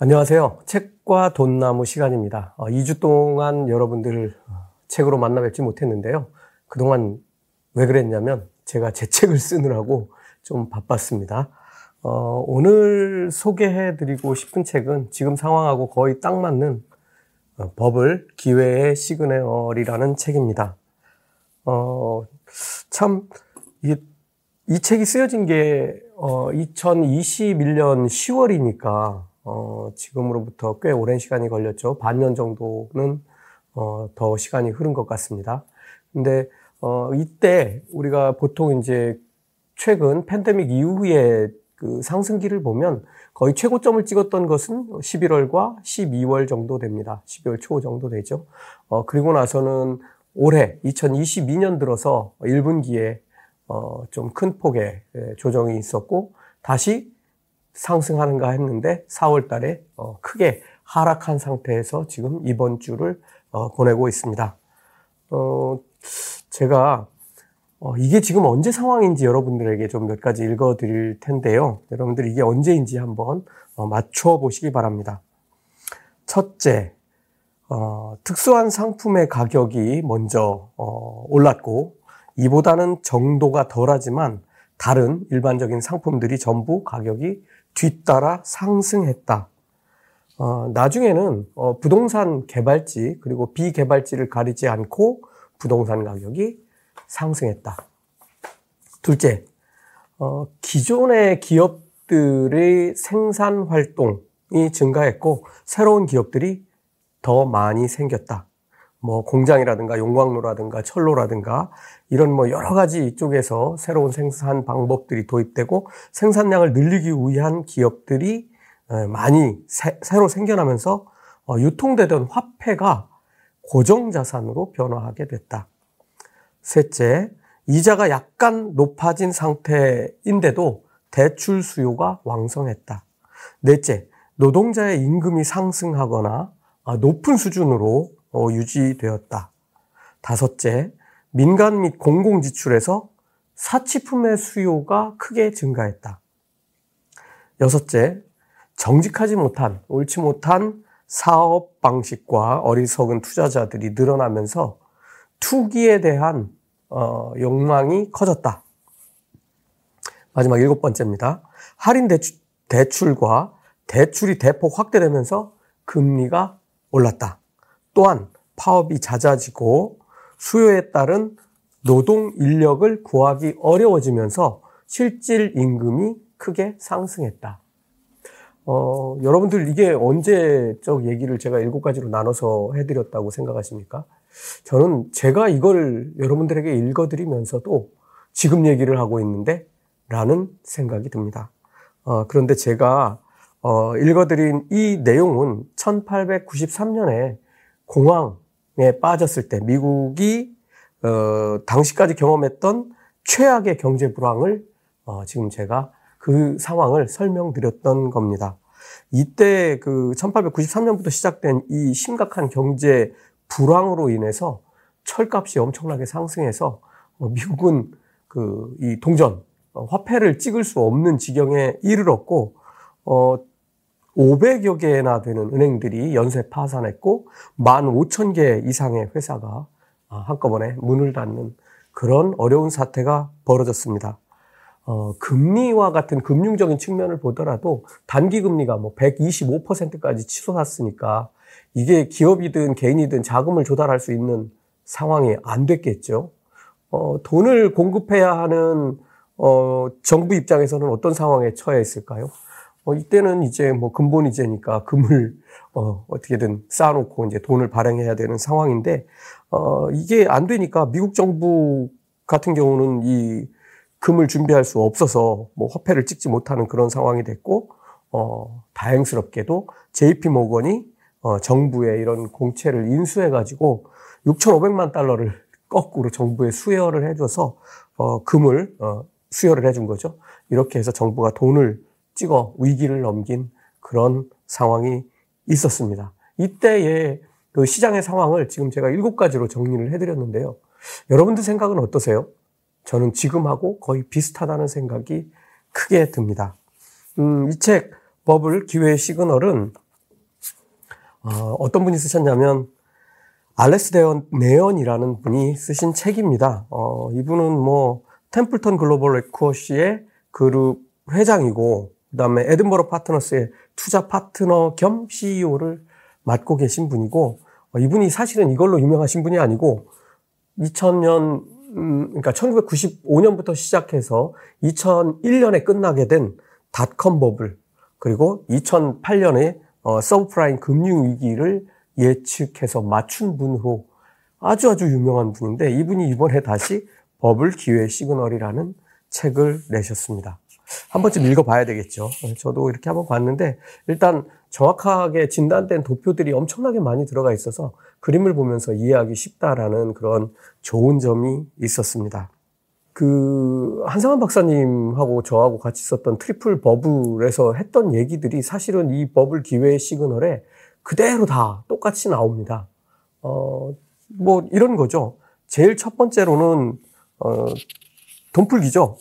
안녕하세요. 책과 돈나무 시간입니다. 어, 2주 동안 여러분들을 책으로 만나 뵙지 못했는데요. 그동안 왜 그랬냐면 제가 제 책을 쓰느라고 좀 바빴습니다. 어, 오늘 소개해 드리고 싶은 책은 지금 상황하고 거의 딱 맞는 어, 버블 기회의 시그널이라는 책입니다. 어, 참, 이, 이 책이 쓰여진 게, 어, 2021년 10월이니까, 어, 지금으로부터 꽤 오랜 시간이 걸렸죠. 반년 정도는 어, 더 시간이 흐른 것 같습니다. 근데 어, 이때 우리가 보통 이제 최근 팬데믹 이후에 그 상승기를 보면 거의 최고점을 찍었던 것은 11월과 12월 정도 됩니다. 12월 초 정도 되죠. 어, 그리고 나서는 올해 2022년 들어서 1분기에 어, 좀 큰 폭의 예, 조정이 있었고 다시 상승하는가 했는데 4월 달에 어, 크게 하락한 상태에서 지금 이번 주를 어, 보내고 있습니다. 어, 제가 어, 이게 지금 언제 상황인지 여러분들에게 좀 몇 가지 읽어 드릴 텐데요. 여러분들 이게 언제인지 한번 어, 맞춰 보시기 바랍니다. 첫째, 어, 특수한 상품의 가격이 먼저 어, 올랐고 이보다는 정도가 덜하지만 다른 일반적인 상품들이 전부 가격이 뒤따라 상승했다. 어, 나중에는 어, 부동산 개발지 그리고 비개발지를 가리지 않고 부동산 가격이 상승했다. 둘째, 어, 기존의 기업들의 생산 활동이 증가했고 새로운 기업들이 더 많이 생겼다. 뭐 공장이라든가 용광로라든가 철로라든가 이런 뭐 여러 가지 이쪽에서 새로운 생산 방법들이 도입되고 생산량을 늘리기 위한 기업들이 많이 새, 로 생겨나면서 어, 유통되던 화폐가 고정자산으로 변화하게 됐다. 셋째, 이자가 약간 높아진 상태인데도 대출 수요가 왕성했다. 넷째, 노동자의 임금이 상승하거나 아, 높은 수준으로 어, 유지되었다. 다섯째, 민간 및 공공 지출에서 사치품의 수요가 크게 증가했다. 여섯째, 정직하지 못한, 옳지 못한 사업 방식과 어리석은 투자자들이 늘어나면서 투기에 대한 어, 욕망이 커졌다. 마지막 일곱 번째입니다. 할인 대출, 대출과 대출이 대폭 확대되면서 금리가 올랐다. 또한 파업이 잦아지고 수요에 따른 노동 인력을 구하기 어려워지면서 실질 임금이 크게 상승했다. 어, 여러분들 이게 언제적 얘기를 제가 일곱 가지로 나눠서 해드렸다고 생각하십니까? 저는 제가 이걸 여러분들에게 읽어드리면서도 지금 얘기를 하고 있는데 라는 생각이 듭니다. 어, 그런데 제가 어, 읽어드린 이 내용은 1893년에 공황에 빠졌을 때 미국이 어, 당시까지 경험했던 최악의 경제 불황을 어, 지금 제가 그 상황을 설명드렸던 겁니다. 이때 그 1893년부터 시작된 이 심각한 경제 불황으로 인해서 철값이 엄청나게 상승해서 어, 미국은 그 이 동전 어, 화폐를 찍을 수 없는 지경에 이르렀고 어 500여 개나 되는 은행들이 연쇄 파산했고 15,000개 이상의 회사가 아, 한꺼번에 문을 닫는 그런 어려운 사태가 벌어졌습니다. 어, 금리와 같은 금융적인 측면을 보더라도 단기 금리가 뭐 125%까지 치솟았으니까 이게 기업이든 개인이든 자금을 조달할 수 있는 상황이 안 됐겠죠. 어, 돈을 공급해야 하는 어, 정부 입장에서는 어떤 상황에 처해 있을까요? 어, 이때는 이제 뭐 근본 이제니까 금을 어, 어떻게든 쌓아놓고 이제 돈을 발행해야 되는 상황인데 어, 이게 안 되니까 미국 정부 같은 경우는 이 금을 준비할 수 없어서 뭐 화폐를 찍지 못하는 그런 상황이 됐고 어, 다행스럽게도 JP 모건이 어, 정부의 이런 공채를 인수해 가지고 6,500만 달러를 거꾸로 정부에 수여를 해줘서 어, 금을 어, 수여를 해준 거죠. 이렇게 해서 정부가 돈을 찍어 위기를 넘긴 그런 상황이 있었습니다. 이때의 그 시장의 상황을 지금 제가 일곱 가지로 정리를 해드렸는데요. 여러분들 생각은 어떠세요? 저는 지금하고 거의 비슷하다는 생각이 크게 듭니다. 음, 이 책 버블 기회의 시그널은 어, 떤 분이 쓰셨냐면 알레스 데언 네언이라는 분이 쓰신 책입니다. 어, 이분은 뭐 Templeton Global Equity 그룹 회장이고 그다음에 에든버러 파트너스의 투자 파트너 겸 CEO를 맡고 계신 분이고 어, 이분이 사실은 이걸로 유명하신 분이 아니고 2000년 음, 그러니까 1995년부터 시작해서 2001년에 끝나게 된 닷컴 버블 그리고 2008년에 어, 서브프라임 금융 위기를 예측해서 맞춘 분으로 아주 아주 유명한 분인데 이분이 이번에 다시 버블 기회 시그널이라는 책을 내셨습니다. 한 번쯤 읽어봐야 되겠죠. 저도 이렇게 한번 봤는데 일단 정확하게 진단된 도표들이 엄청나게 많이 들어가 있어서 그림을 보면서 이해하기 쉽다라는 그런 좋은 점이 있었습니다. 그 한상환 박사님하고 저하고 같이 썼던 트리플 버블에서 했던 얘기들이 사실은 이 버블 기회 시그널에 그대로 다 똑같이 나옵니다. 어, 뭐 이런 거죠. 제일 첫 번째로는 어, 돈 풀기죠.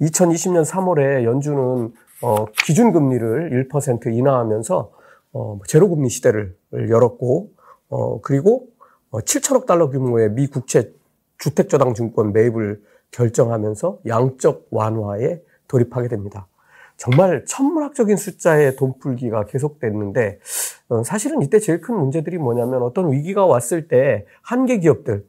2020년 3월에 연준은 어, 기준금리를 1% 인하하면서 어, 제로금리 시대를 열었고 어, 그리고 어, 7천억 달러 규모의 미 국채 주택저당증권 매입을 결정하면서 양적 완화에 돌입하게 됩니다. 정말 천문학적인 숫자의 돈풀기가 계속됐는데 어, 사실은 이때 제일 큰 문제들이 뭐냐면 어떤 위기가 왔을 때 한계 기업들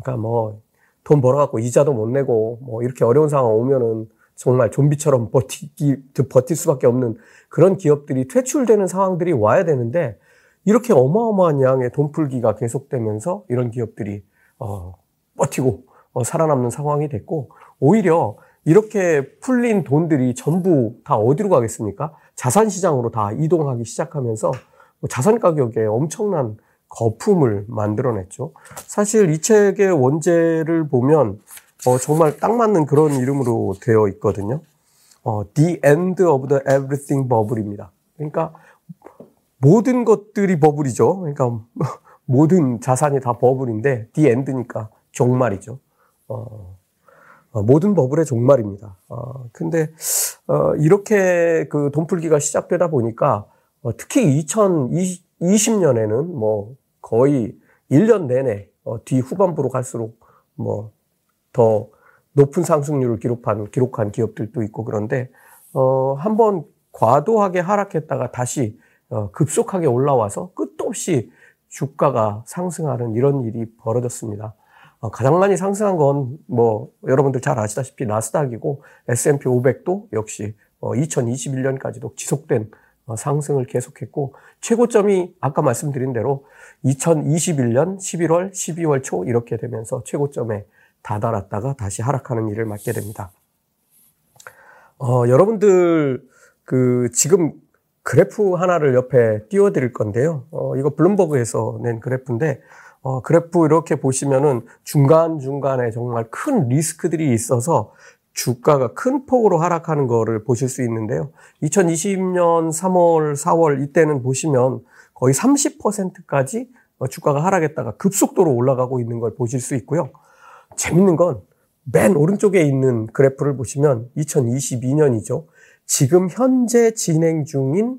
그러니까 뭐 돈 벌어갖고 이자도 못 내고 뭐 이렇게 어려운 상황 오면은 정말 좀비처럼 버티기 버틸 수밖에 없는 그런 기업들이 퇴출되는 상황들이 와야 되는데 이렇게 어마어마한 양의 돈풀기가 계속되면서 이런 기업들이 어, 버티고 어, 살아남는 상황이 됐고 오히려 이렇게 풀린 돈들이 전부 다 어디로 가겠습니까? 자산 시장으로 다 이동하기 시작하면서 뭐 자산 가격에 엄청난 거품을 만들어냈죠. 사실 이 책의 원제를 보면 어, 정말 딱 맞는 그런 이름으로 되어 있거든요. 어, The End of the Everything Bubble입니다. 그러니까 모든 것들이 버블이죠. 그러니까 모든 자산이 다 버블인데 The End니까 종말이죠. 어, 어, 모든 버블의 종말입니다. 어, 근데 어, 이렇게 그 돈풀기가 시작되다 보니까 어, 특히 2020 년에는 뭐 거의 1년 내내 어, 뒤 후반부로 갈수록 뭐 더 높은 상승률을 기록한 기록한 기업들도 있고 그런데 어, 한번 과도하게 하락했다가 다시 어, 급속하게 올라와서 끝도 없이 주가가 상승하는 이런 일이 벌어졌습니다. 어, 가장 많이 상승한 건 뭐 여러분들 잘 아시다시피 나스닥이고 S&P 500도 역시 2021년까지도 어, 지속된 어, 상승을 계속했고 최고점이 아까 말씀드린 대로 2021년 11월, 12월 초 이렇게 되면서 최고점에 다다랐다가 다시 하락하는 일을 맞게 됩니다. 어, 여러분들 그 지금 그래프 하나를 옆에 띄워드릴 건데요. 어, 이거 블룸버그에서 낸 그래프인데 어, 그래프 이렇게 보시면은 중간 중간에 정말 큰 리스크들이 있어서 주가가 큰 폭으로 하락하는 거를 보실 수 있는데요. 2020년 3월, 4월 이때는 보시면 거의 30%까지 주가가 하락했다가 급속도로 올라가고 있는 걸 보실 수 있고요. 재밌는 건 맨 오른쪽에 있는 그래프를 보시면 2022년이죠. 지금 현재 진행 중인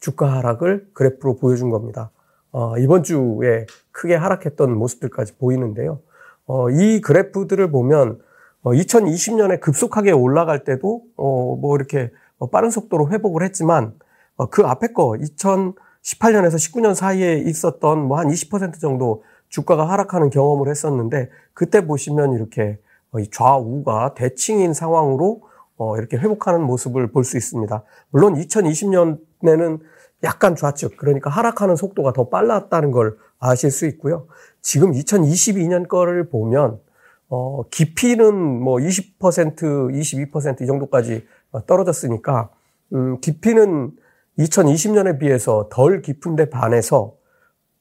주가 하락을 그래프로 보여준 겁니다. 어, 이번 주에 크게 하락했던 모습들까지 보이는데요. 어, 이 그래프들을 보면 어, 2020년에 급속하게 올라갈 때도 어, 뭐 이렇게 어, 빠른 속도로 회복을 했지만 어, 그 앞에 거 2018년에서 19년 사이에 있었던 뭐 한 20% 정도 주가가 하락하는 경험을 했었는데 그때 보시면 이렇게 어, 좌우가 대칭인 상황으로 어, 이렇게 회복하는 모습을 볼 수 있습니다. 물론 2020년에는 약간 좌측, 그러니까 하락하는 속도가 더 빨랐다는 걸 아실 수 있고요. 지금 2022년 거를 보면, 어, 깊이는 뭐 20%, 22%이 정도까지 떨어졌으니까, 음, 깊이는 2020년에 비해서 덜 깊은데 반해서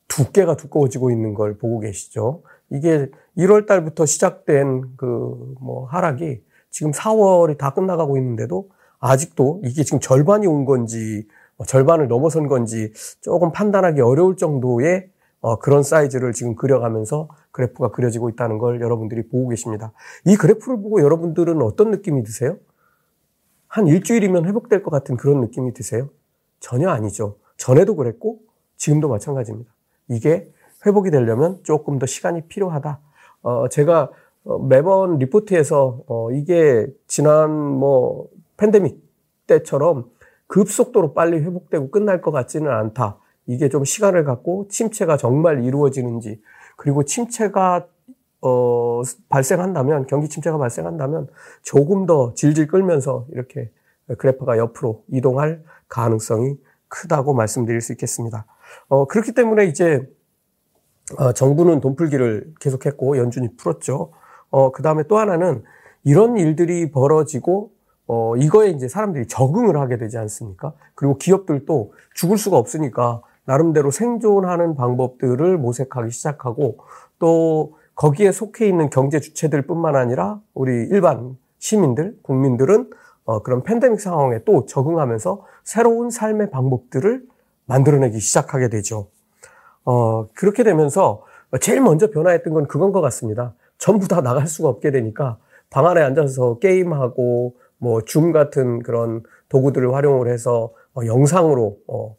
두께가 두꺼워지고 있는 걸 보고 계시죠. 이게 1월 달부터 시작된 그 뭐 하락이 지금 4월이 다 끝나가고 있는데도 아직도 이게 지금 절반이 온 건지 어, 절반을 넘어선 건지 조금 판단하기 어려울 정도의 어, 그런 사이즈를 지금 그려가면서 그래프가 그려지고 있다는 걸 여러분들이 보고 계십니다. 이 그래프를 보고 여러분들은 어떤 느낌이 드세요? 한 일주일이면 회복될 것 같은 그런 느낌이 드세요? 전혀 아니죠. 전에도 그랬고 지금도 마찬가지입니다. 이게 회복이 되려면 조금 더 시간이 필요하다. 어, 제가 어, 매번 리포트에서 어, 이게 지난 뭐 팬데믹 때처럼 급속도로 빨리 회복되고 끝날 것 같지는 않다. 이게 좀 시간을 갖고 침체가 정말 이루어지는지 그리고 침체가 어, 발생한다면 경기 침체가 발생한다면 조금 더 질질 끌면서 이렇게 그래프가 옆으로 이동할 가능성이 크다고 말씀드릴 수 있겠습니다. 어, 그렇기 때문에 이제 어, 정부는 돈 풀기를 계속했고 연준이 풀었죠. 어, 그 다음에 또 하나는 이런 일들이 벌어지고 어, 이거에 이제 사람들이 적응을 하게 되지 않습니까? 그리고 기업들도 죽을 수가 없으니까 나름대로 생존하는 방법들을 모색하기 시작하고 또 거기에 속해 있는 경제 주체들 뿐만 아니라 우리 일반 시민들, 국민들은 어, 그런 팬데믹 상황에 또 적응하면서 새로운 삶의 방법들을 만들어내기 시작하게 되죠. 어, 그렇게 되면서 제일 먼저 변화했던 건 그건 것 같습니다. 전부 다 나갈 수가 없게 되니까 방 안에 앉아서 게임하고 뭐 줌 같은 그런 도구들을 활용을 해서 어, 영상으로 어,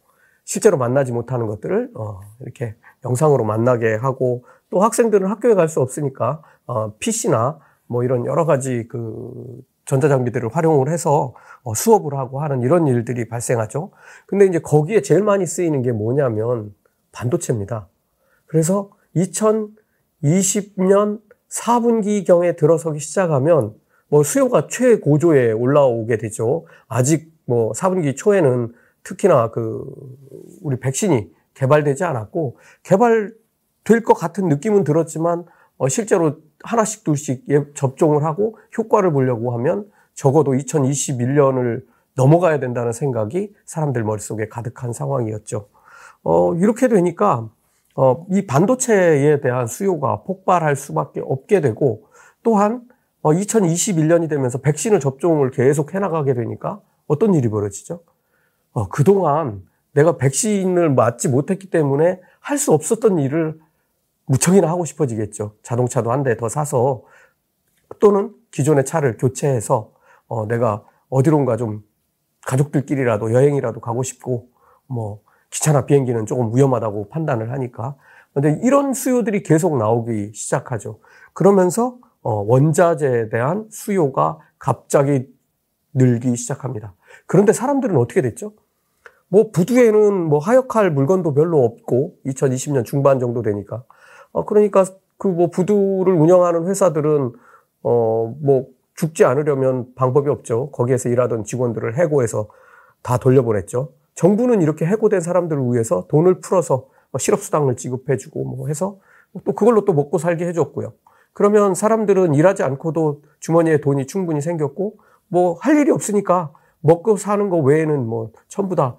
실제로 만나지 못하는 것들을 어, 이렇게 영상으로 만나게 하고 또 학생들은 학교에 갈 수 없으니까 어, PC나 뭐 이런 여러 가지 그 전자장비들을 활용을 해서 어, 수업을 하고 하는 이런 일들이 발생하죠. 근데 이제 거기에 제일 많이 쓰이는 게 뭐냐면 반도체입니다. 그래서 2020년 4분기경에 들어서기 시작하면 뭐 수요가 최고조에 올라오게 되죠. 아직 뭐 4분기 초에는 특히나 그 우리 백신이 개발되지 않았고 개발될 것 같은 느낌은 들었지만 어 실제로 하나씩 둘씩 접종을 하고 효과를 보려고 하면 적어도 2021년을 넘어가야 된다는 생각이 사람들 머릿속에 가득한 상황이었죠. 어, 이렇게 되니까 어, 이 반도체에 대한 수요가 폭발할 수밖에 없게 되고 또한 어, 2021년이 되면서 백신을 접종을 계속 해나가게 되니까 어떤 일이 벌어지죠? 어, 그동안 내가 백신을 맞지 못했기 때문에 할 수 없었던 일을 무척이나 하고 싶어지겠죠. 자동차도 한 대 더 사서 또는 기존의 차를 교체해서 어, 내가 어디론가 좀 가족들끼리라도 여행이라도 가고 싶고 뭐 기차나 비행기는 조금 위험하다고 판단을 하니까. 근데 이런 수요들이 계속 나오기 시작하죠. 그러면서 어, 원자재에 대한 수요가 갑자기 늘기 시작합니다. 그런데 사람들은 어떻게 됐죠? 뭐 부두에는 뭐 하역할 물건도 별로 없고 2020년 중반 정도 되니까 어 그러니까 그 뭐 부두를 운영하는 회사들은 어 뭐 죽지 않으려면 방법이 없죠. 거기에서 일하던 직원들을 해고해서 다 돌려보냈죠. 정부는 이렇게 해고된 사람들을 위해서 돈을 풀어서 뭐 실업수당을 지급해주고 뭐 해서 또 그걸로 또 먹고 살게 해줬고요. 그러면 사람들은 일하지 않고도 주머니에 돈이 충분히 생겼고 뭐 할 일이 없으니까 먹고 사는 거 외에는 뭐 전부 다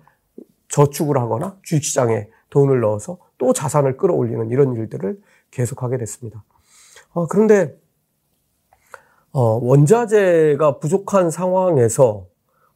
저축을 하거나 주식시장에 돈을 넣어서 또 자산을 끌어올리는 이런 일들을 계속하게 됐습니다. 어, 그런데 어, 원자재가 부족한 상황에서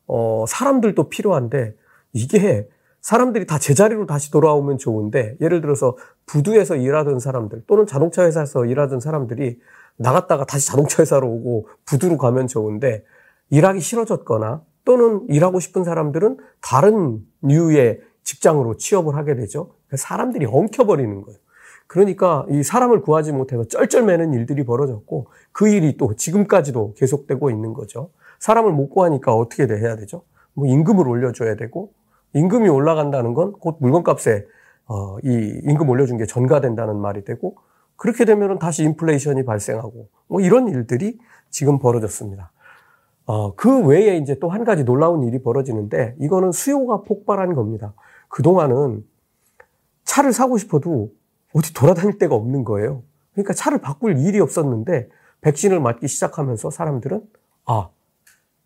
어, 사람들도 필요한데 이게 사람들이 다 제자리로 다시 돌아오면 좋은데 예를 들어서 부두에서 일하던 사람들 또는 자동차 회사에서 일하던 사람들이 나갔다가 다시 자동차 회사로 오고 부두로 가면 좋은데 일하기 싫어졌거나 또는 일하고 싶은 사람들은 다른 류의 직장으로 취업을 하게 되죠. 사람들이 엉켜버리는 거예요. 그러니까 이 사람을 구하지 못해서 쩔쩔매는 일들이 벌어졌고 그 일이 또 지금까지도 계속되고 있는 거죠. 사람을 못 구하니까 어떻게 해야 되죠? 뭐 임금을 올려줘야 되고 임금이 올라간다는 건 곧 물건값에 어, 이 임금 올려준 게 전가된다는 말이 되고 그렇게 되면 다시 인플레이션이 발생하고 뭐 이런 일들이 지금 벌어졌습니다. 어, 그 외에 이제 또 한 가지 놀라운 일이 벌어지는데 이거는 수요가 폭발한 겁니다. 그동안은 차를 사고 싶어도 어디 돌아다닐 데가 없는 거예요. 그러니까 차를 바꿀 일이 없었는데 백신을 맞기 시작하면서 사람들은 아,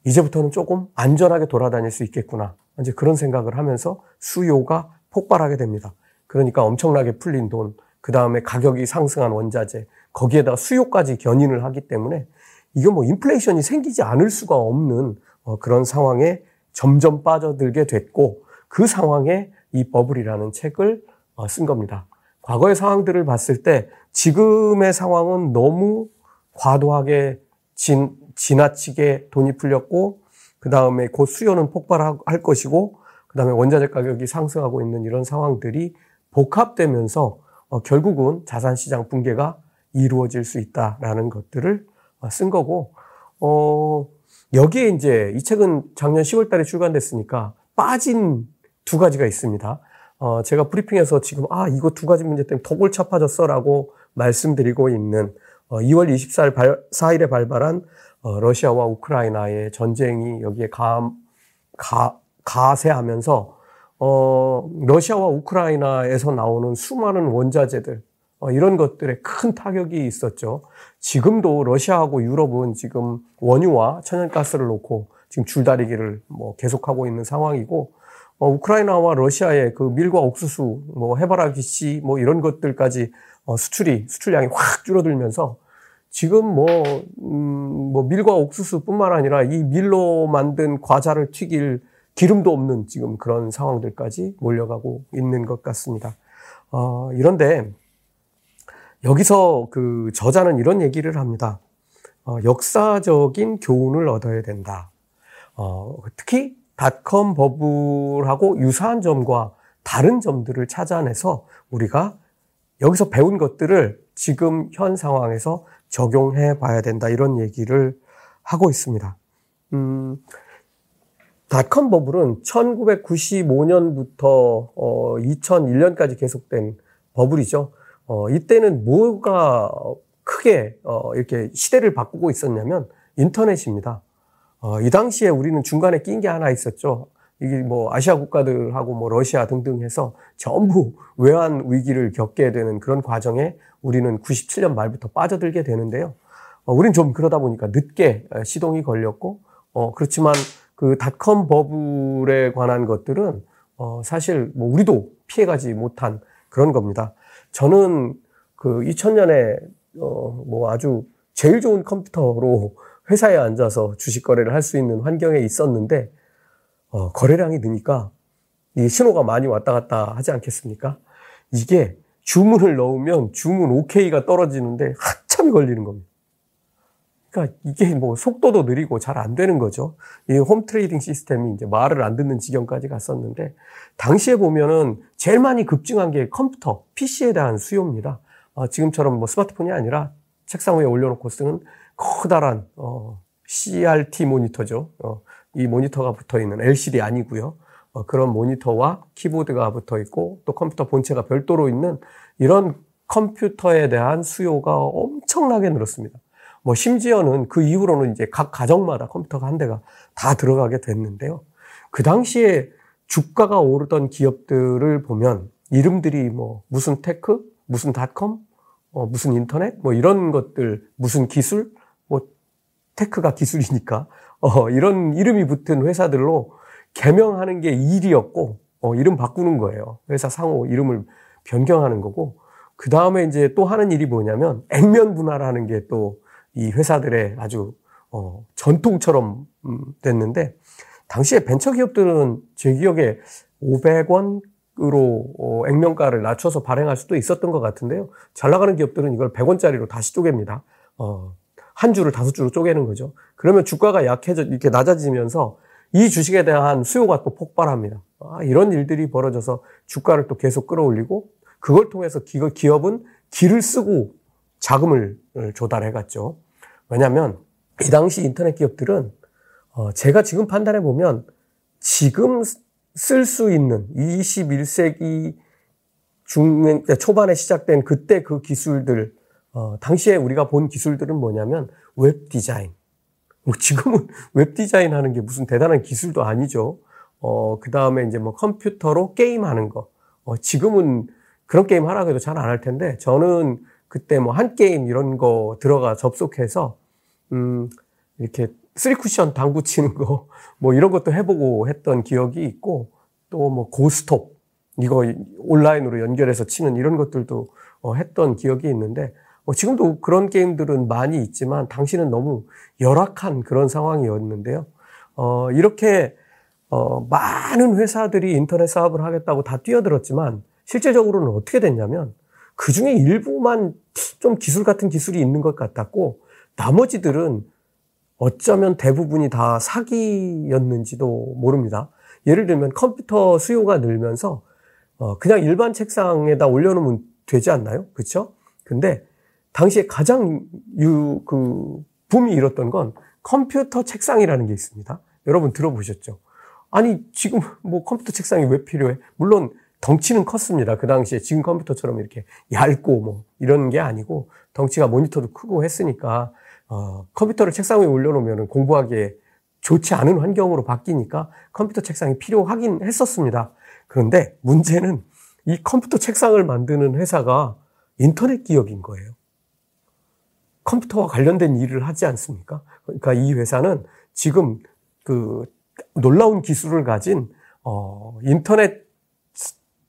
이제부터는 조금 안전하게 돌아다닐 수 있겠구나. 이제 그런 생각을 하면서 수요가 폭발하게 됩니다. 그러니까 엄청나게 풀린 돈, 그 다음에 가격이 상승한 원자재, 거기에다 수요까지 견인을 하기 때문에 이건 뭐 인플레이션이 생기지 않을 수가 없는 어, 그런 상황에 점점 빠져들게 됐고 그 상황에 이 버블이라는 책을 어, 쓴 겁니다. 과거의 상황들을 봤을 때 지금의 상황은 너무 과도하게 진, 지나치게 돈이 풀렸고 그 다음에 곧 수요는 폭발할 것이고 그 다음에 원자재 가격이 상승하고 있는 이런 상황들이 복합되면서 어, 결국은 자산시장 붕괴가 이루어질 수 있다라는 것들을 어, 쓴 거고, 어, 여기에 이제 이 책은 작년 10월 달에 출간됐으니까 빠진 두 가지가 있습니다. 어, 제가 브리핑에서 지금, 아, 이거 두 가지 문제 때문에 더 골치 아파졌어 라고 말씀드리고 있는 어, 2월 24일 발, 4일에 발발한 어, 러시아와 우크라이나의 전쟁이 여기에 가, 가, 가세하면서 어, 러시아와 우크라이나에서 나오는 수많은 원자재들 어, 이런 것들에 큰 타격이 있었죠. 지금도 러시아하고 유럽은 지금 원유와 천연가스를 놓고 지금 줄다리기를 뭐 계속하고 있는 상황이고 어, 우크라이나와 러시아의 그 밀과 옥수수, 뭐 해바라기 씨, 뭐 이런 것들까지 어, 수출이 수출량이 확 줄어들면서 지금 뭐, 음, 뭐 밀과 옥수수뿐만 아니라 이 밀로 만든 과자를 튀길 기름도 없는 지금 그런 상황들까지 몰려가고 있는 것 같습니다. 어, 이런데 여기서 그 저자는 이런 얘기를 합니다. 어, 역사적인 교훈을 얻어야 된다. 어, 특히 닷컴 버블하고 유사한 점과 다른 점들을 찾아내서 우리가 여기서 배운 것들을 지금 현 상황에서 적용해 봐야 된다. 이런 얘기를 하고 있습니다. 음, 닷컴 버블은 1995년부터 어, 2001년까지 계속된 버블이죠. 어, 이때는 뭐가 크게 어, 이렇게 시대를 바꾸고 있었냐면 인터넷입니다. 어, 이 당시에 우리는 중간에 낀 게 하나 있었죠. 이게 뭐 아시아 국가들하고 뭐 러시아 등등 해서 전부 외환 위기를 겪게 되는 그런 과정에 우리는 97년 말부터 빠져들게 되는데요. 어, 우린 좀 그러다 보니까 늦게 시동이 걸렸고, 어, 그렇지만 그 닷컴 버블에 관한 것들은 어, 사실 뭐 우리도 피해가지 못한 그런 겁니다. 저는 그 2000년에 어, 뭐 아주 제일 좋은 컴퓨터로 회사에 앉아서 주식 거래를 할 수 있는 환경에 있었는데 어, 거래량이 느니까 이 신호가 많이 왔다 갔다 하지 않겠습니까? 이게 주문을 넣으면 주문 OK가 떨어지는데 한참이 걸리는 겁니다. 그러니까 이게 뭐 속도도 느리고 잘 안 되는 거죠. 이 홈 트레이딩 시스템이 이제 말을 안 듣는 지경까지 갔었는데 당시에 보면은 제일 많이 급증한 게 컴퓨터, PC에 대한 수요입니다. 어, 지금처럼 뭐 스마트폰이 아니라 책상 위에 올려놓고 쓰는 커다란 어, CRT 모니터죠. 어, 이 모니터가 붙어 있는 LCD 아니고요. 어, 그런 모니터와 키보드가 붙어 있고 또 컴퓨터 본체가 별도로 있는 이런 컴퓨터에 대한 수요가 엄청나게 늘었습니다. 뭐 심지어는 그 이후로는 이제 각 가정마다 컴퓨터가 한 대가 다 들어가게 됐는데요. 그 당시에 주가가 오르던 기업들을 보면 이름들이 뭐 무슨 테크, 무슨 닷컴, 어, 무슨 인터넷, 뭐 이런 것들, 무슨 기술, 뭐 테크가 기술이니까 어, 이런 이름이 붙은 회사들로 개명하는 게 일이었고 어, 이름 바꾸는 거예요. 회사 상호 이름을 변경하는 거고 그 다음에 이제 또 하는 일이 뭐냐면 액면 분할하는 게 또 이 회사들의 아주 어, 전통처럼 음, 됐는데 당시에 벤처 기업들은 제 기억에 500원으로 어, 액면가를 낮춰서 발행할 수도 있었던 것 같은데요. 잘 나가는 기업들은 이걸 100원짜리로 다시 쪼갭니다. 어, 한 주를 다섯 주로 쪼개는 거죠. 그러면 주가가 약해져 이렇게 낮아지면서 이 주식에 대한 수요가 또 폭발합니다. 아, 이런 일들이 벌어져서 주가를 또 계속 끌어올리고 그걸 통해서 기업은 길을 쓰고 자금을 조달해 갔죠. 왜냐하면 이 당시 인터넷 기업들은 어, 제가 지금 판단해 보면 지금 쓸 수 있는 21세기 중 초반에 시작된 그때 그 기술들 어, 당시에 우리가 본 기술들은 뭐냐면 웹 디자인. 뭐 지금은 웹 디자인 하는 게 무슨 대단한 기술도 아니죠. 어, 그 다음에 이제 뭐 컴퓨터로 게임 하는 거. 어, 지금은 그런 게임 하라고 해도 잘 안 할 텐데 저는 그때 뭐 한게임 이런 거 들어가 접속해서 음 이렇게 쓰리 쿠션 당구 치는 거 뭐 이런 것도 해보고 했던 기억이 있고 또 뭐 고스톱 이거 온라인으로 연결해서 치는 이런 것들도 어, 했던 기억이 있는데 어, 지금도 그런 게임들은 많이 있지만 당시는 너무 열악한 그런 상황이었는데요. 어, 이렇게 어, 많은 회사들이 인터넷 사업을 하겠다고 다 뛰어들었지만 실제적으로는 어떻게 됐냐면 그 중에 일부만 좀 기술 같은 기술이 있는 것 같았고 나머지들은 어쩌면 대부분이 다 사기였는지도 모릅니다. 예를 들면 컴퓨터 수요가 늘면서 어, 그냥 일반 책상에다 올려놓으면 되지 않나요? 그렇죠? 근데 당시에 가장 유, 그, 붐이 일었던 건 컴퓨터 책상이라는 게 있습니다. 여러분 들어보셨죠? 아니, 지금 뭐 컴퓨터 책상이 왜 필요해? 물론 덩치는 컸습니다. 그 당시에 지금 컴퓨터처럼 이렇게 얇고 뭐 이런 게 아니고 덩치가 모니터도 크고 했으니까 어, 컴퓨터를 책상 위에 올려놓으면 공부하기에 좋지 않은 환경으로 바뀌니까 컴퓨터 책상이 필요하긴 했었습니다. 그런데 문제는 이 컴퓨터 책상을 만드는 회사가 인터넷 기업인 거예요. 컴퓨터와 관련된 일을 하지 않습니까? 그러니까 이 회사는 지금 그 놀라운 기술을 가진 어, 인터넷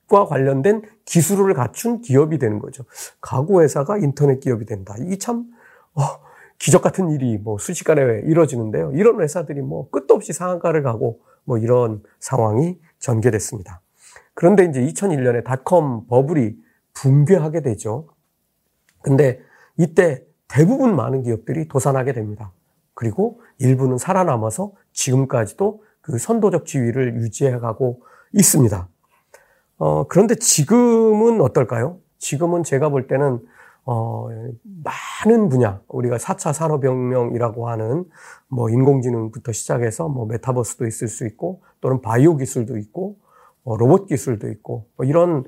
과 관련된 기술을 갖춘 기업이 되는 거죠. 가구 회사가 인터넷 기업이 된다. 이게 참 어, 기적 같은 일이 뭐 순식간에 이루어지는데요. 이런 회사들이 뭐 끝도 없이 상한가를 가고 뭐 이런 상황이 전개됐습니다. 그런데 이제 2001년에 닷컴 버블이 붕괴하게 되죠. 근데 이때 대부분 많은 기업들이 도산하게 됩니다. 그리고 일부는 살아남아서 지금까지도 그 선도적 지위를 유지해가고 있습니다. 어, 그런데 지금은 어떨까요? 지금은 제가 볼 때는 어, 많은 분야, 우리가 4차 산업혁명이라고 하는 뭐 인공지능부터 시작해서 뭐 메타버스도 있을 수 있고 또는 바이오 기술도 있고 어, 로봇 기술도 있고 뭐 이런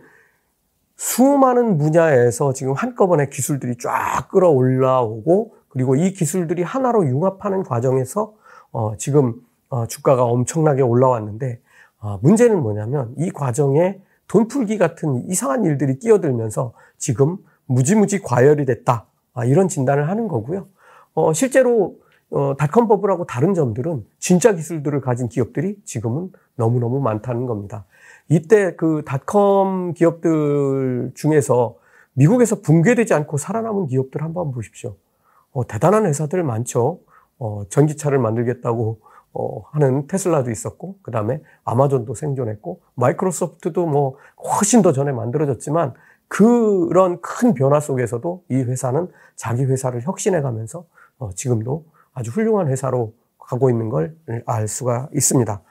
수많은 분야에서 지금 한꺼번에 기술들이 쫙 끌어올라오고 그리고 이 기술들이 하나로 융합하는 과정에서 어, 지금 어, 주가가 엄청나게 올라왔는데 어, 문제는 뭐냐면 이 과정에 돈 풀기 같은 이상한 일들이 끼어들면서 지금 무지무지 과열이 됐다 아, 이런 진단을 하는 거고요. 어, 실제로 어, 닷컴 버블하고 다른 점들은 진짜 기술들을 가진 기업들이 지금은 너무너무 많다는 겁니다. 이때 그 닷컴 기업들 중에서 미국에서 붕괴되지 않고 살아남은 기업들 한번 보십시오. 어, 대단한 회사들 많죠. 어, 전기차를 만들겠다고 어, 하는 테슬라도 있었고, 그 다음에 아마존도 생존했고, 마이크로소프트도 뭐 훨씬 더 전에 만들어졌지만, 그런 큰 변화 속에서도 이 회사는 자기 회사를 혁신해 가면서 어, 지금도 아주 훌륭한 회사로 가고 있는 걸 알 수가 있습니다.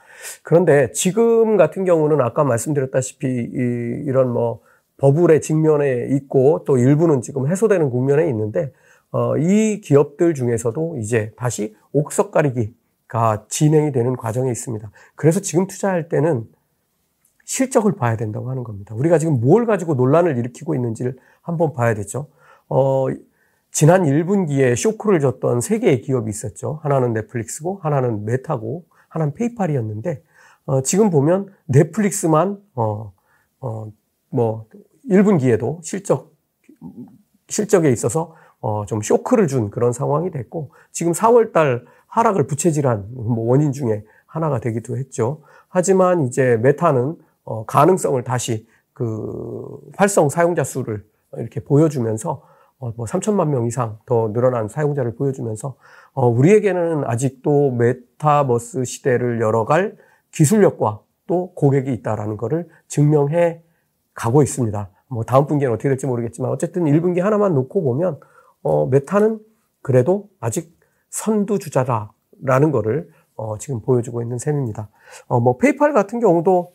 그런데 지금 같은 경우는 아까 말씀드렸다시피 이, 이런 뭐 버블의 직면에 있고 또 일부는 지금 해소되는 국면에 있는데 어, 이 기업들 중에서도 이제 다시 옥석 가리기 가 진행이 되는 과정에 있습니다. 그래서 지금 투자할 때는 실적을 봐야 된다고 하는 겁니다. 우리가 지금 뭘 가지고 논란을 일으키고 있는지를 한번 봐야 되죠. 어, 지난 1분기에 쇼크를 줬던 세 개의 기업이 있었죠. 하나는 넷플릭스고, 하나는 메타고, 하나는 페이팔이었는데 어, 지금 보면 넷플릭스만 어, 어, 뭐 1분기에도 실적 실적에 있어서 어, 좀 쇼크를 준 그런 상황이 됐고 지금 4월달 하락을 부채질한 뭐 원인 중에 하나가 되기도 했죠. 하지만 이제 메타는 어, 가능성을 다시 그 활성 사용자 수를 이렇게 보여주면서 어, 뭐 3천만 명 이상 더 늘어난 사용자를 보여주면서 어, 우리에게는 아직도 메타버스 시대를 열어갈 기술력과 또 고객이 있다라는 것을 증명해 가고 있습니다. 뭐 다음 분기는 어떻게 될지 모르겠지만 어쨌든 1분기 하나만 놓고 보면 어, 메타는 그래도 아직 선두주자다라는 것을 어, 지금 보여주고 있는 셈입니다. 어, 뭐 페이팔 같은 경우도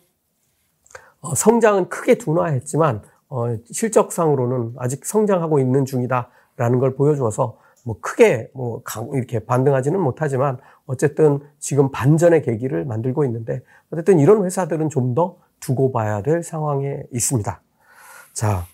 어, 성장은 크게 둔화했지만 어, 실적상으로는 아직 성장하고 있는 중이다라는 걸 보여주어서 뭐 크게 뭐 이렇게 반등하지는 못하지만 어쨌든 지금 반전의 계기를 만들고 있는데 어쨌든 이런 회사들은 좀 더 두고 봐야 될 상황에 있습니다. 자,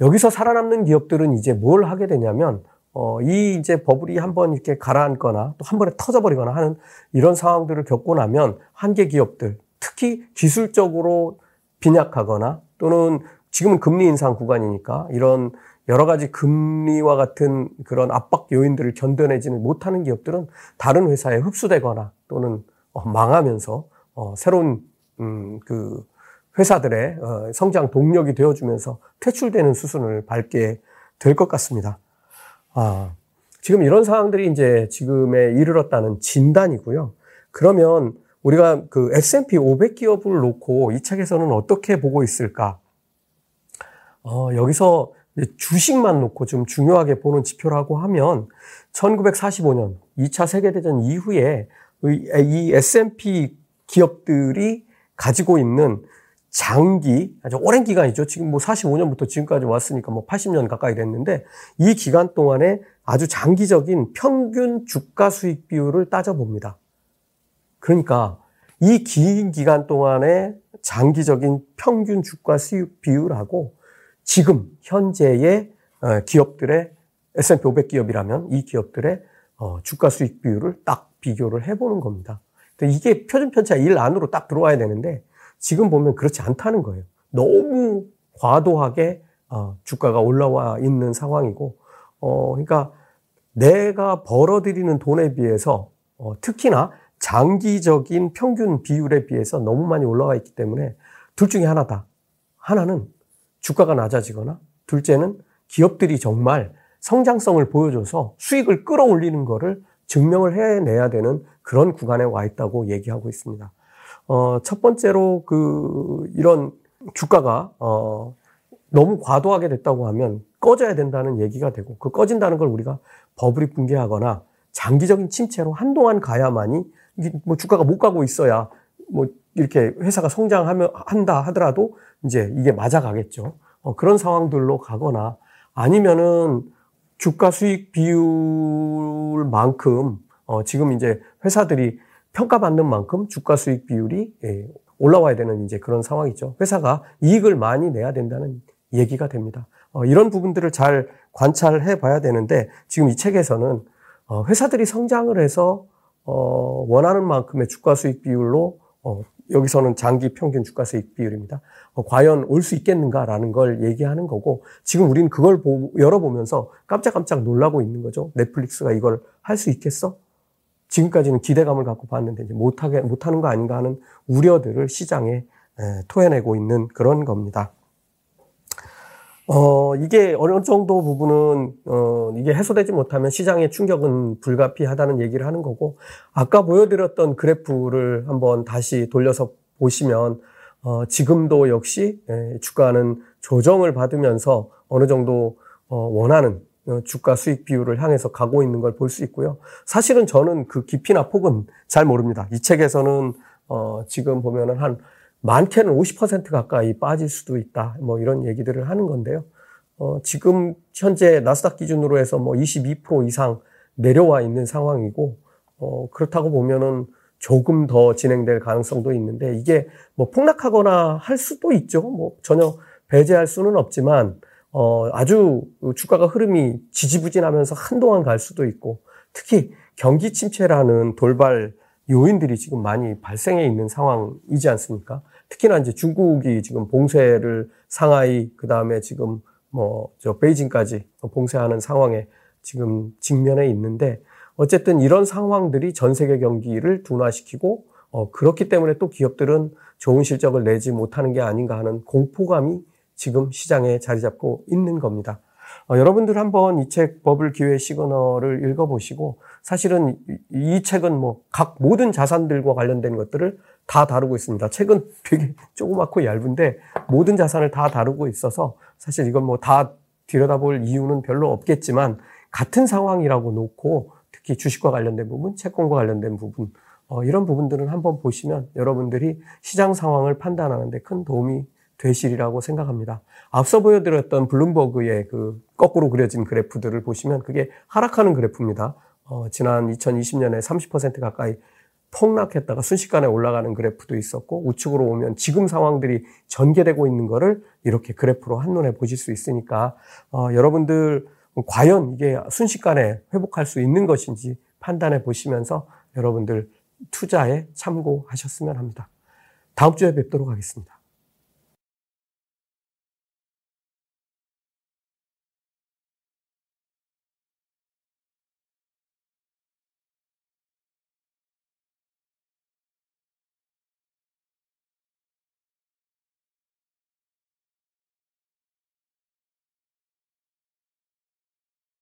여기서 살아남는 기업들은 이제 뭘 하게 되냐면 어, 이 이제 버블이 한번 이렇게 가라앉거나 또 한 번에 터져버리거나 하는 이런 상황들을 겪고 나면 한계 기업들, 특히 기술적으로 빈약하거나 또는 지금은 금리 인상 구간이니까 이런 여러 가지 금리와 같은 그런 압박 요인들을 견뎌내지는 못하는 기업들은 다른 회사에 흡수되거나 또는 어, 망하면서 어, 새로운 음, 그 회사들의 어, 성장 동력이 되어주면서 퇴출되는 수순을 밟게 될 것 같습니다. 아, 지금 이런 상황들이 이제 지금에 이르렀다는 진단이고요. 그러면 우리가 그 S&P 500 기업을 놓고 이 책에서는 어떻게 보고 있을까? 어, 여기서 주식만 놓고 좀 중요하게 보는 지표라고 하면 1945년 2차 세계대전 이후에 이 S&P 기업들이 가지고 있는 장기, 아주 오랜 기간이죠. 지금 뭐 45년부터 지금까지 왔으니까 뭐 80년 가까이 됐는데 이 기간 동안에 아주 장기적인 평균 주가 수익 비율을 따져봅니다. 그러니까 이 긴 기간 동안에 장기적인 평균 주가 수익 비율하고 지금 현재의 어, 기업들의 S&P 500 기업이라면 이 기업들의 어, 주가 수익 비율을 딱 비교를 해보는 겁니다. 이게 표준 편차 1 안으로 딱 들어와야 되는데 지금 보면 그렇지 않다는 거예요. 너무 과도하게 어, 주가가 올라와 있는 상황이고, 어, 그러니까 내가 벌어들이는 돈에 비해서 어, 특히나 장기적인 평균 비율에 비해서 너무 많이 올라와 있기 때문에 둘 중에 하나다. 하나는 주가가 낮아지거나 둘째는 기업들이 정말 성장성을 보여줘서 수익을 끌어올리는 것을 증명을 해내야 되는 그런 구간에 와 있다고 얘기하고 있습니다. 어, 첫 번째로 그 이런 주가가 어, 너무 과도하게 됐다고 하면 꺼져야 된다는 얘기가 되고 그 꺼진다는 걸 우리가 버블이 붕괴하거나 장기적인 침체로 한동안 가야만이 뭐 주가가 못 가고 있어야 뭐 이렇게 회사가 성장하면 한다 하더라도 이제 이게 맞아가겠죠. 어, 그런 상황들로 가거나 아니면은 주가 수익 비율만큼 어, 지금 이제 회사들이 평가받는 만큼 주가 수익 비율이 예, 올라와야 되는 이제 그런 상황이죠. 회사가 이익을 많이 내야 된다는 얘기가 됩니다. 어, 이런 부분들을 잘 관찰해 봐야 되는데 지금 이 책에서는 어, 회사들이 성장을 해서 어, 원하는 만큼의 주가 수익 비율로 어, 여기서는 장기 평균 주가 수익 비율입니다. 어, 과연 올 수 있겠는가라는 걸 얘기하는 거고 지금 우리는 그걸 보, 열어보면서 깜짝깜짝 놀라고 있는 거죠. 넷플릭스가 이걸 할 수 있겠어? 지금까지는 기대감을 갖고 봤는데 이제 못하게 못하는 거 아닌가 하는 우려들을 시장에 토해내고 있는 그런 겁니다. 어, 이게 어느 정도 부분은, 어, 이게 해소되지 못하면 시장의 충격은 불가피하다는 얘기를 하는 거고, 아까 보여드렸던 그래프를 한번 다시 돌려서 보시면, 어, 지금도 역시, 예, 주가는 조정을 받으면서 어느 정도, 어, 원하는 어, 주가 수익 비율을 향해서 가고 있는 걸 볼 수 있고요. 사실은 저는 그 깊이나 폭은 잘 모릅니다. 이 책에서는 어, 지금 보면은 한 많게는 50% 가까이 빠질 수도 있다. 뭐 이런 얘기들을 하는 건데요. 어, 지금 현재 나스닥 기준으로 해서 뭐 22% 이상 내려와 있는 상황이고 어, 그렇다고 보면은 조금 더 진행될 가능성도 있는데 이게 뭐 폭락하거나 할 수도 있죠. 뭐 전혀 배제할 수는 없지만 어, 아주 주가가 흐름이 지지부진하면서 한동안 갈 수도 있고 특히 경기 침체라는 돌발 요인들이 지금 많이 발생해 있는 상황이지 않습니까? 특히나 이제 중국이 지금 봉쇄를 상하이 그 다음에 지금 뭐 저 베이징까지 봉쇄하는 상황에 지금 직면해 있는데 어쨌든 이런 상황들이 전 세계 경기를 둔화시키고 어, 그렇기 때문에 또 기업들은 좋은 실적을 내지 못하는 게 아닌가 하는 공포감이 지금 시장에 자리 잡고 있는 겁니다. 어, 여러분들 한번 이 책 버블 기회 시그널을 읽어보시고 사실은 이, 이 책은 뭐 각 모든 자산들과 관련된 것들을 다 다루고 있습니다. 책은 되게 조그맣고 얇은데 모든 자산을 다 다루고 있어서 사실 이건 뭐 다 들여다볼 이유는 별로 없겠지만 같은 상황이라고 놓고 특히 주식과 관련된 부분, 채권과 관련된 부분 어, 이런 부분들은 한번 보시면 여러분들이 시장 상황을 판단하는데 큰 도움이 되시리라고 생각합니다. 앞서 보여드렸던 블룸버그의 그 거꾸로 그려진 그래프들을 보시면 그게 하락하는 그래프입니다. 어, 지난 2020년에 30% 가까이 폭락했다가 순식간에 올라가는 그래프도 있었고 우측으로 오면 지금 상황들이 전개되고 있는 거를 이렇게 그래프로 한눈에 보실 수 있으니까 어, 여러분들 과연 이게 순식간에 회복할 수 있는 것인지 판단해 보시면서 여러분들 투자에 참고하셨으면 합니다. 다음 주에 뵙도록 하겠습니다.